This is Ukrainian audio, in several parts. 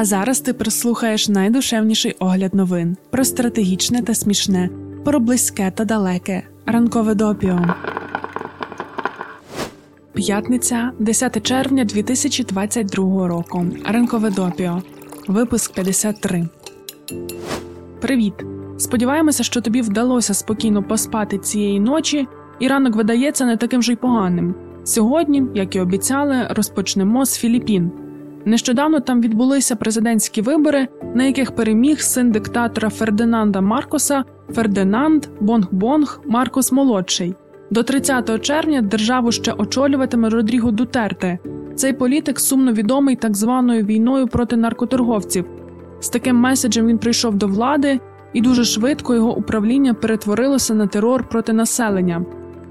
А зараз ти прослухаєш найдушевніший огляд новин про стратегічне та смішне, про близьке та далеке. Ранкове допіо. П'ятниця, 10 червня 2022 року. Ранкове допіо. Випуск 53. Привіт. Сподіваємося, що тобі вдалося спокійно поспати цієї ночі, і ранок видається не таким же й поганим. Сьогодні, як і обіцяли, розпочнемо з Філіппін. Нещодавно там відбулися президентські вибори, на яких переміг син диктатора Фердинанда Маркоса Фердинанд Бонг-Бонг Маркос Молодший. До 30 червня державу ще очолюватиме Родріго Дутерте. Цей політик сумно відомий так званою війною проти наркоторговців. З таким меседжем він прийшов до влади, і дуже швидко його управління перетворилося на терор проти населення.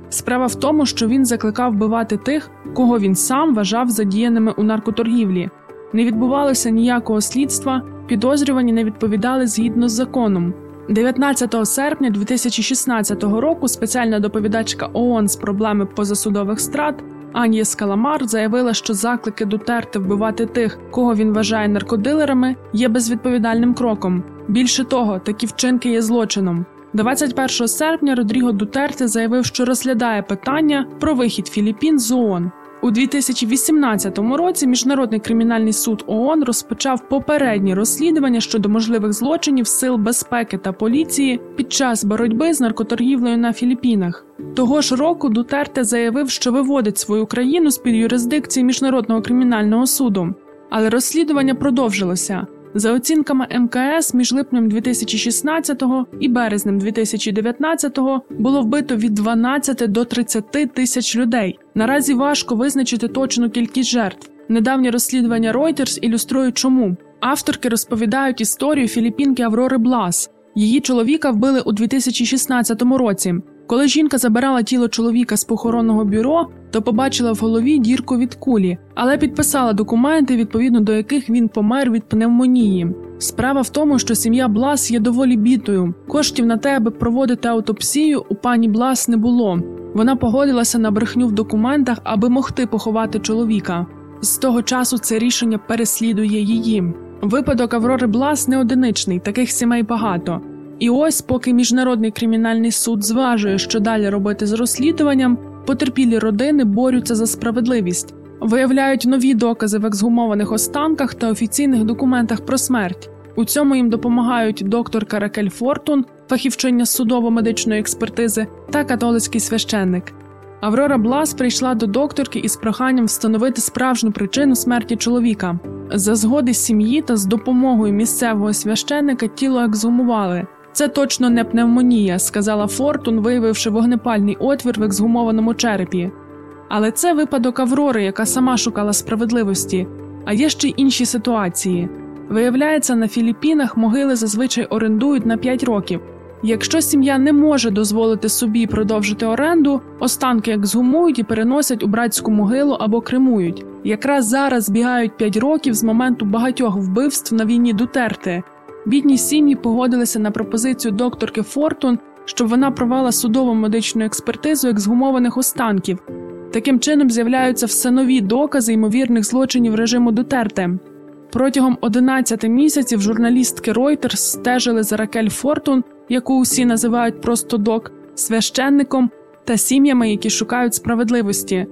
Справа в тому, що він закликав вбивати тих, кого він сам вважав задіяними у наркоторгівлі. Не відбувалося ніякого слідства, підозрювані не відповідали згідно з законом. 19 серпня 2016 року спеціальна доповідачка ООН з проблеми позасудових страт Ан'є Скаламар заявила, що заклики Дутерте вбивати тих, кого він вважає наркодилерами, є безвідповідальним кроком. Більше того, такі вчинки є злочином. 21 серпня Родріго Дутерте заявив, що розглядає питання про вихід Філіппін з ООН. У 2018 році Міжнародний кримінальний суд ООН розпочав попередні розслідування щодо можливих злочинів сил безпеки та поліції під час боротьби з наркоторгівлею на Філіппінах. Того ж року Дутерте заявив, що виводить свою країну з під юрисдикції міжнародного кримінального суду, але розслідування продовжилося. За оцінками МКС між липнем 2016 і березнем 2019 було вбито від 12 до 30 тисяч людей. Наразі важко визначити точну кількість жертв. Недавнє розслідування Reuters ілюструє, чому авторки розповідають історію філіппінки Аврори Блас. Її чоловіка вбили у 2016 році. Коли жінка забирала тіло чоловіка з похоронного бюро, то побачила в голові дірку від кулі, але підписала документи, відповідно до яких він помер від пневмонії. Справа в тому, що сім'я Блас є доволі бідною. Коштів на те, аби проводити автопсію, у пані Блас не було. Вона погодилася на брехню в документах, аби могти поховати чоловіка. З того часу це рішення переслідує її. Випадок Аврори Блас не одиничний, таких сімей багато. І ось, поки міжнародний кримінальний суд зважує, що далі робити з розслідуванням, потерпілі родини борються за справедливість, виявляють нові докази в ексгумованих останках та офіційних документах про смерть. У цьому їм допомагають доктор Каракель Фортун, фахівчиня судово-медичної експертизи та католицький священник. Аврора Блас прийшла до докторки із проханням встановити справжню причину смерті чоловіка. За згоди сім'ї та з допомогою місцевого священника тіло ексгумували. Це точно не пневмонія, сказала Фортун, виявивши вогнепальний отвір в ексгумованому черепі. Але це випадок Аврори, яка сама шукала справедливості. А є ще й інші ситуації. Виявляється, на Філіппінах могили зазвичай орендують на 5 років. Якщо сім'я не може дозволити собі продовжити оренду, останки ексгумують і переносять у братську могилу або кремують. Якраз зараз збігають 5 років з моменту багатьох вбивств на війні Дутерти. Бідні сім'ї погодилися на пропозицію докторки Фортун, щоб вона провела судово медичну експертизу ексгумованих останків. Таким чином з'являються все нові докази ймовірних злочинів режиму Дутерте. Протягом 11 місяців журналістки Reuters стежили за Ракель Фортун, яку усі називають просто док, священником та сім'ями, які шукають справедливості.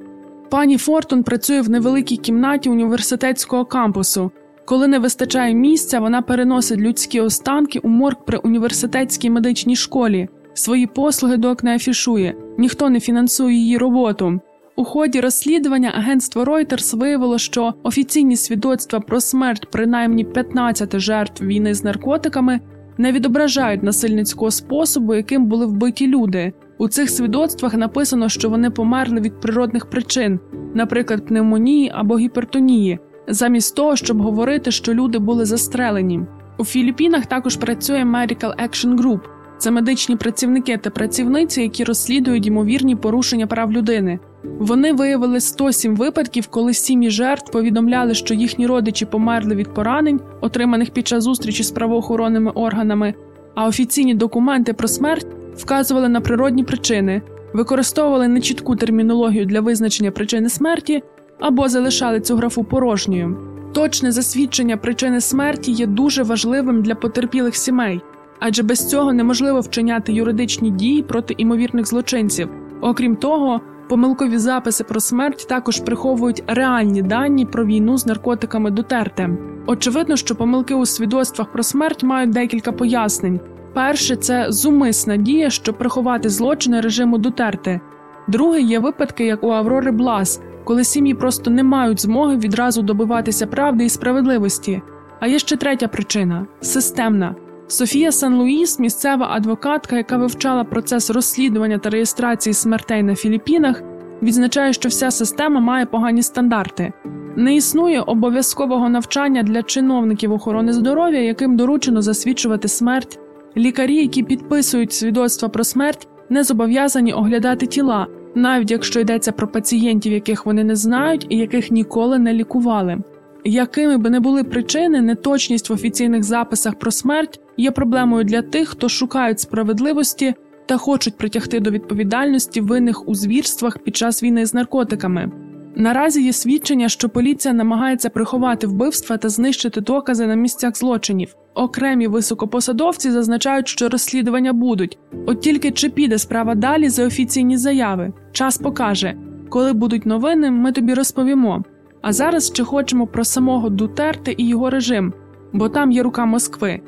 Пані Фортун працює в невеликій кімнаті університетського кампусу. Коли не вистачає місця, вона переносить людські останки у морг при університетській медичній школі. Свої послуги док не афішує, ніхто не фінансує її роботу. У ході розслідування агентство Reuters виявило, що офіційні свідоцтва про смерть принаймні 15 жертв війни з наркотиками не відображають насильницького способу, яким були вбиті люди. У цих свідоцтвах написано, що вони померли від природних причин, наприклад, пневмонії або гіпертонії замість того, щоб говорити, що люди були застрелені. У Філіппінах також працює Medical Action Group. Це медичні працівники та працівниці, які розслідують ймовірні порушення прав людини. Вони виявили 107 випадків, коли сім'ї жертв повідомляли, що їхні родичі померли від поранень, отриманих під час зустрічі з правоохоронними органами, а офіційні документи про смерть вказували на природні причини, використовували нечітку термінологію для визначення причини смерті або залишали цю графу порожньою. Точне засвідчення причини смерті є дуже важливим для потерпілих сімей, адже без цього неможливо вчиняти юридичні дії проти імовірних злочинців. Окрім того, помилкові записи про смерть також приховують реальні дані про війну з наркотиками Дутерте. Очевидно, що помилки у свідоцтвах про смерть мають декілька пояснень. Перше це зумисна дія, щоб приховати злочини режиму Дутерте. Друге є випадки, як у Аврори Блас, коли сім'ї просто не мають змоги відразу добиватися правди і справедливості. А є ще третя причина системна. Софія Сан-Луїс, місцева адвокатка, яка вивчала процес розслідування та реєстрації смертей на Філіппінах, відзначає, що вся система має погані стандарти. Не існує обов'язкового навчання для чиновників охорони здоров'я, яким доручено засвідчувати смерть. Лікарі, які підписують свідоцтва про смерть, не зобов'язані оглядати тіла, навіть якщо йдеться про пацієнтів, яких вони не знають і яких ніколи не лікували. Якими би не були причини, неточність в офіційних записах про смерть є проблемою для тих, хто шукають справедливості та хочуть притягти до відповідальності винних у звірствах під час війни з наркотиками. Наразі є свідчення, що поліція намагається приховати вбивства та знищити докази на місцях злочинів. Окремі високопосадовці зазначають, що розслідування будуть, от тільки чи піде справа далі за офіційні заяви. Час покаже, коли будуть новини, ми тобі розповімо. А зараз ще хочемо про самого Дутерте і його режим, бо там є рука Москви.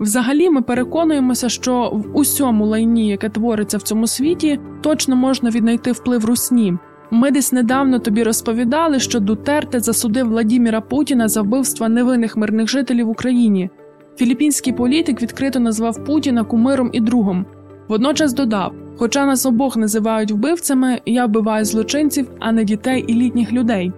Взагалі, ми переконуємося, що в усьому лайні, яке твориться в цьому світі, точно можна віднайти вплив русні. Ми десь недавно тобі розповідали, що Дутерте засудив Владіміра Путіна за вбивство невинних мирних жителів в Україні. Філіппінський політик відкрито назвав Путіна кумиром і другом. Водночас додав: хоча нас обох називають вбивцями, я вбиваю злочинців, а не дітей і літніх людей.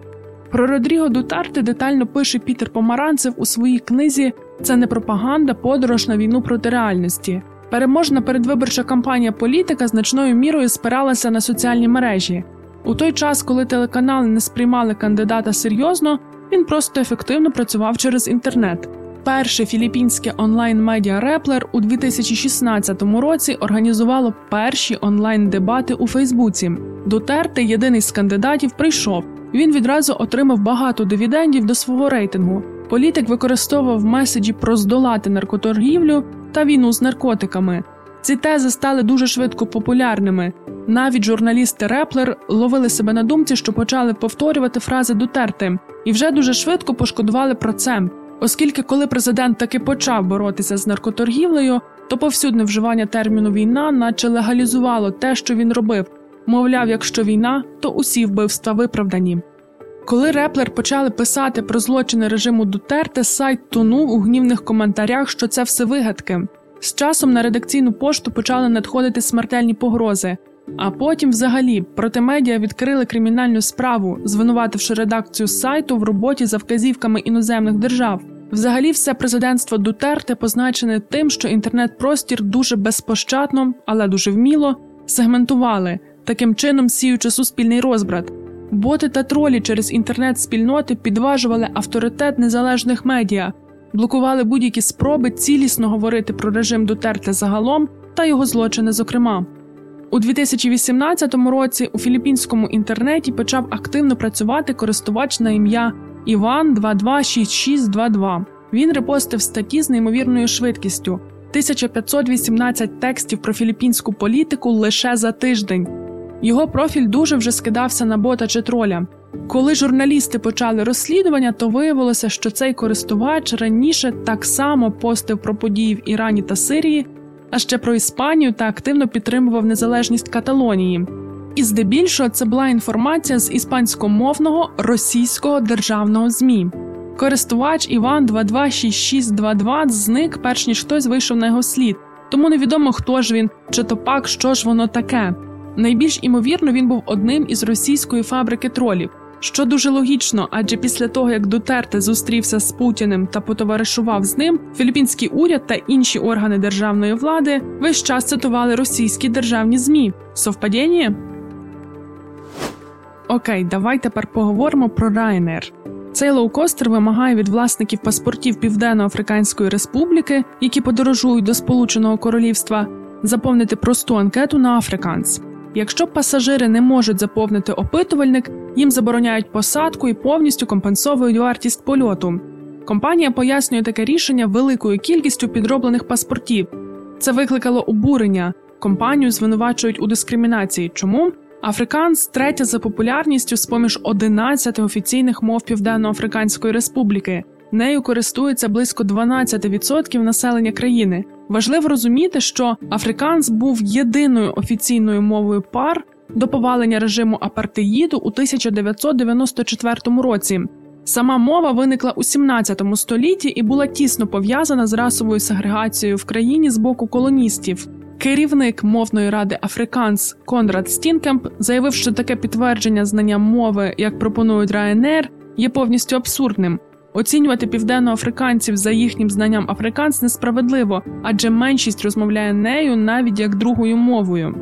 Про Родріго Дутарте детально пише Пітер Помаранцев у своїй книзі Це не пропаганда, подорож на війну проти реальності. Переможна передвиборча кампанія політика значною мірою спиралася на соціальні мережі. У той час, коли телеканали не сприймали кандидата серйозно, він просто ефективно працював через інтернет. Перше філіппінське онлайн-медіа Реплер у 2016 році організувало перші онлайн-дебати у Фейсбуці. Дутерте, єдиний з кандидатів, прийшов. Він відразу отримав багато дивідендів до свого рейтингу. Політик використовував меседжі про здолати наркоторгівлю та війну з наркотиками. Ці тези стали дуже швидко популярними. Навіть журналісти Реплер ловили себе на думці, що почали повторювати фрази Дутерти, і вже дуже швидко пошкодували про це, оскільки, коли президент таки почав боротися з наркоторгівлею, то повсюдне вживання терміну війна, наче легалізувало те, що він робив. Мовляв, якщо війна, то усі вбивства виправдані. Коли Реплер почали писати про злочини режиму Дутерте, сайт тонув у гнівних коментарях, що це все вигадки. З часом на редакційну пошту почали надходити смертельні погрози, а потім, взагалі, проти медіа відкрили кримінальну справу, звинувативши редакцію сайту в роботі за вказівками іноземних держав. Взагалі, все президентство Дутерте позначене тим, що інтернет-простір дуже безпощадно, але дуже вміло сегментували, таким чином сіючи суспільний розбрат. Боти та тролі через інтернет-спільноти підважували авторитет незалежних медіа, блокували будь-які спроби цілісно говорити про режим Дутерте загалом та його злочини, зокрема. У 2018 році у філіппінському інтернеті почав активно працювати користувач на ім'я Іван 226622. Він репостив статті з неймовірною швидкістю 1518 текстів про філіппінську політику лише за тиждень. Його профіль дуже вже скидався на бота чи троля. Коли журналісти почали розслідування, то виявилося, що цей користувач раніше так само постив про події в Ірані та Сирії, а ще про Іспанію та активно підтримував незалежність Каталонії. І здебільшого це була інформація з іспанськомовного російського державного ЗМІ. Користувач Іван 226622 зник, перш ніж хтось вийшов на його слід, тому невідомо хто ж він, чи то пак що ж воно таке. Найбільш імовірно, він був одним із російської фабрики тролів, що дуже логічно, адже після того як Дутерте зустрівся з Путіним та потоваришував з ним, філіппінський уряд та інші органи державної влади весь час цитували російські державні змі. Совпадіння? Окей, давай тепер поговоримо про Ryanair. Цей лоукостер вимагає від власників паспортів Південно-Африканської Республіки, які подорожують до Сполученого Королівства, заповнити просту анкету на Африканс. Якщо пасажири не можуть заповнити опитувальник, їм забороняють посадку і повністю компенсовують вартість польоту. Компанія пояснює таке рішення великою кількістю підроблених паспортів. Це викликало обурення. Компанію звинувачують у дискримінації. Чому? Африканс третя за популярністю з поміж 11 офіційних мов Південно-Африканської Республіки. Нею користується близько 12% населення країни. Важливо розуміти, що африканс був єдиною офіційною мовою ПАР до повалення режиму апартеїду у 1994 році. Сама мова виникла у 17 столітті і була тісно пов'язана з расовою сегрегацією в країні з боку колоністів. Керівник мовної ради Африканс Конрад Стінкемп заявив, що таке підтвердження знання мови, як пропонують Ryanair, є повністю абсурдним. Оцінювати південноафриканців за їхнім знанням африканс несправедливо, адже меншість розмовляє нею навіть як другою мовою.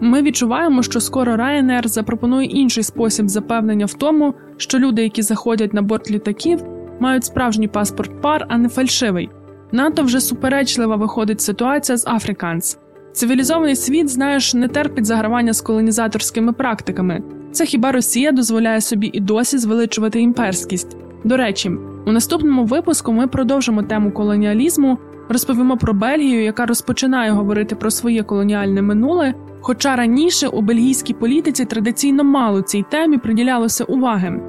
Ми відчуваємо, що скоро Ryanair запропонує інший спосіб запевнення в тому, що люди, які заходять на борт літаків, мають справжній паспорт ПАР, а не фальшивий. Надто вже суперечлива виходить ситуація з Африканс. Цивілізований світ, знаєш, не терпить загравання з колонізаторськими практиками. Це хіба Росія дозволяє собі і досі звеличувати імперськість? До речі, у наступному випуску ми продовжимо тему колоніалізму, розповімо про Бельгію, яка розпочинає говорити про своє колоніальне минуле. Хоча раніше у бельгійській політиці традиційно мало цій темі приділялося уваги.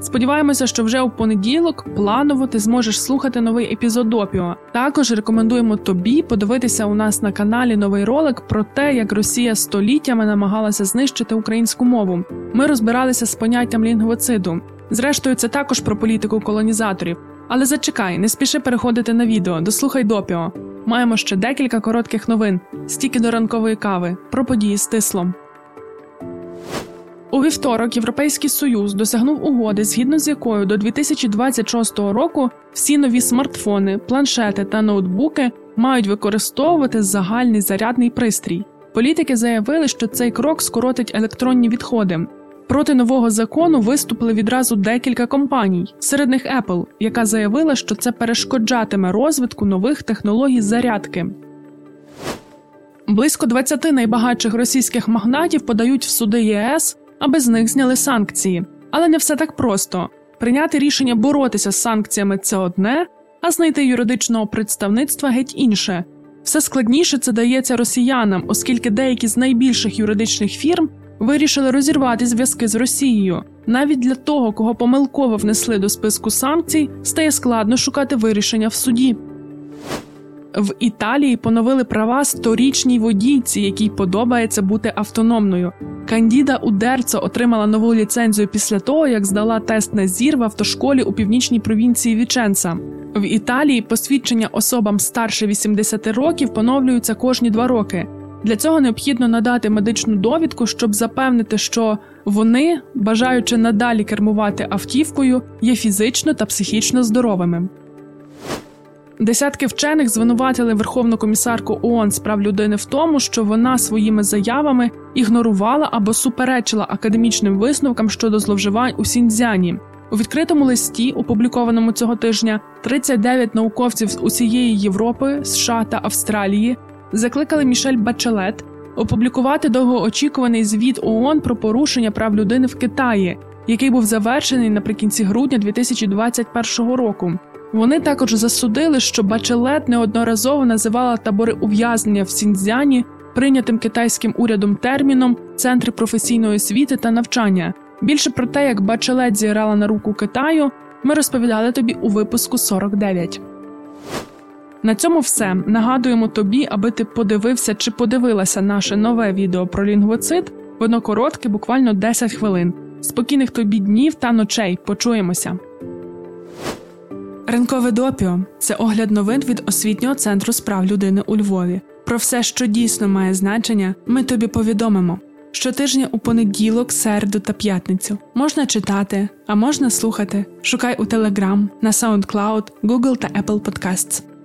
Сподіваємося, що вже у понеділок планово ти зможеш слухати новий епізод допіо. Також рекомендуємо тобі подивитися у нас на каналі новий ролик про те, як Росія століттями намагалася знищити українську мову. Ми розбиралися з поняттям лінгвоциду. Зрештою, це також про політику колонізаторів. Але зачекай, не спіши переходити на відео, дослухай допіо. Маємо ще декілька коротких новин, стільки до ранкової кави, про події з тислом. У вівторок Європейський Союз досягнув угоди, згідно з якою до 2026 року всі нові смартфони, планшети та ноутбуки мають використовувати загальний зарядний пристрій. Політики заявили, що цей крок скоротить електронні відходи. Проти нового закону виступили відразу декілька компаній, серед них Apple, яка заявила, що це перешкоджатиме розвитку нових технологій зарядки. Близько 20 найбагатших російських магнатів подають в суди ЄС, аби з них зняли санкції. Але не все так просто. Прийняти рішення боротися з санкціями це одне, а знайти юридичного представництва геть інше. Все складніше це дається росіянам, оскільки деякі з найбільших юридичних фірм вирішили розірвати зв'язки з Росією. Навіть для того, кого помилково внесли до списку санкцій, стає складно шукати вирішення в суді. В Італії поновили права сторічній водійці, якій подобається бути автономною. Кандіда Удерцо отримала нову ліцензію після того, як здала тест на зір в автошколі у північній провінції Віченца. В Італії посвідчення особам старше 80 років поновлюються кожні два роки. Для цього необхідно надати медичну довідку, щоб запевнити, що вони, бажаючи надалі кермувати автівкою, є фізично та психічно здоровими. Десятки вчених звинуватили Верховну комісарку ООН з прав людини в тому, що вона своїми заявами ігнорувала або суперечила академічним висновкам щодо зловживань у Сіньцзяні. У відкритому листі, опублікованому цього тижня, 39 науковців з усієї Європи, США та Австралії закликали Мішель Бачелет опублікувати довгоочікуваний звіт ООН про порушення прав людини в Китаї, який був завершений наприкінці грудня 2021 року. Вони також засудили, що Бачелет неодноразово називала табори ув'язнення в Сіньцзяні прийнятим китайським урядом терміном центри професійної освіти та навчання. Більше про те, як Бачелет зіграла на руку Китаю, ми розповідали тобі у випуску 49. На цьому все. Нагадуємо тобі, аби ти подивився чи подивилася наше нове відео про лінгвоцит. Воно коротке, буквально 10 хвилин. Спокійних тобі днів та ночей. Почуємося. Ринкове допіо це огляд новин від освітнього центру справ людини у Львові. Про все, що дійсно має значення, ми тобі повідомимо. Щотижня у понеділок, середу та п'ятницю можна читати, а можна слухати. Шукай у Telegram, на SoundCloud, Google та Apple Podcasts.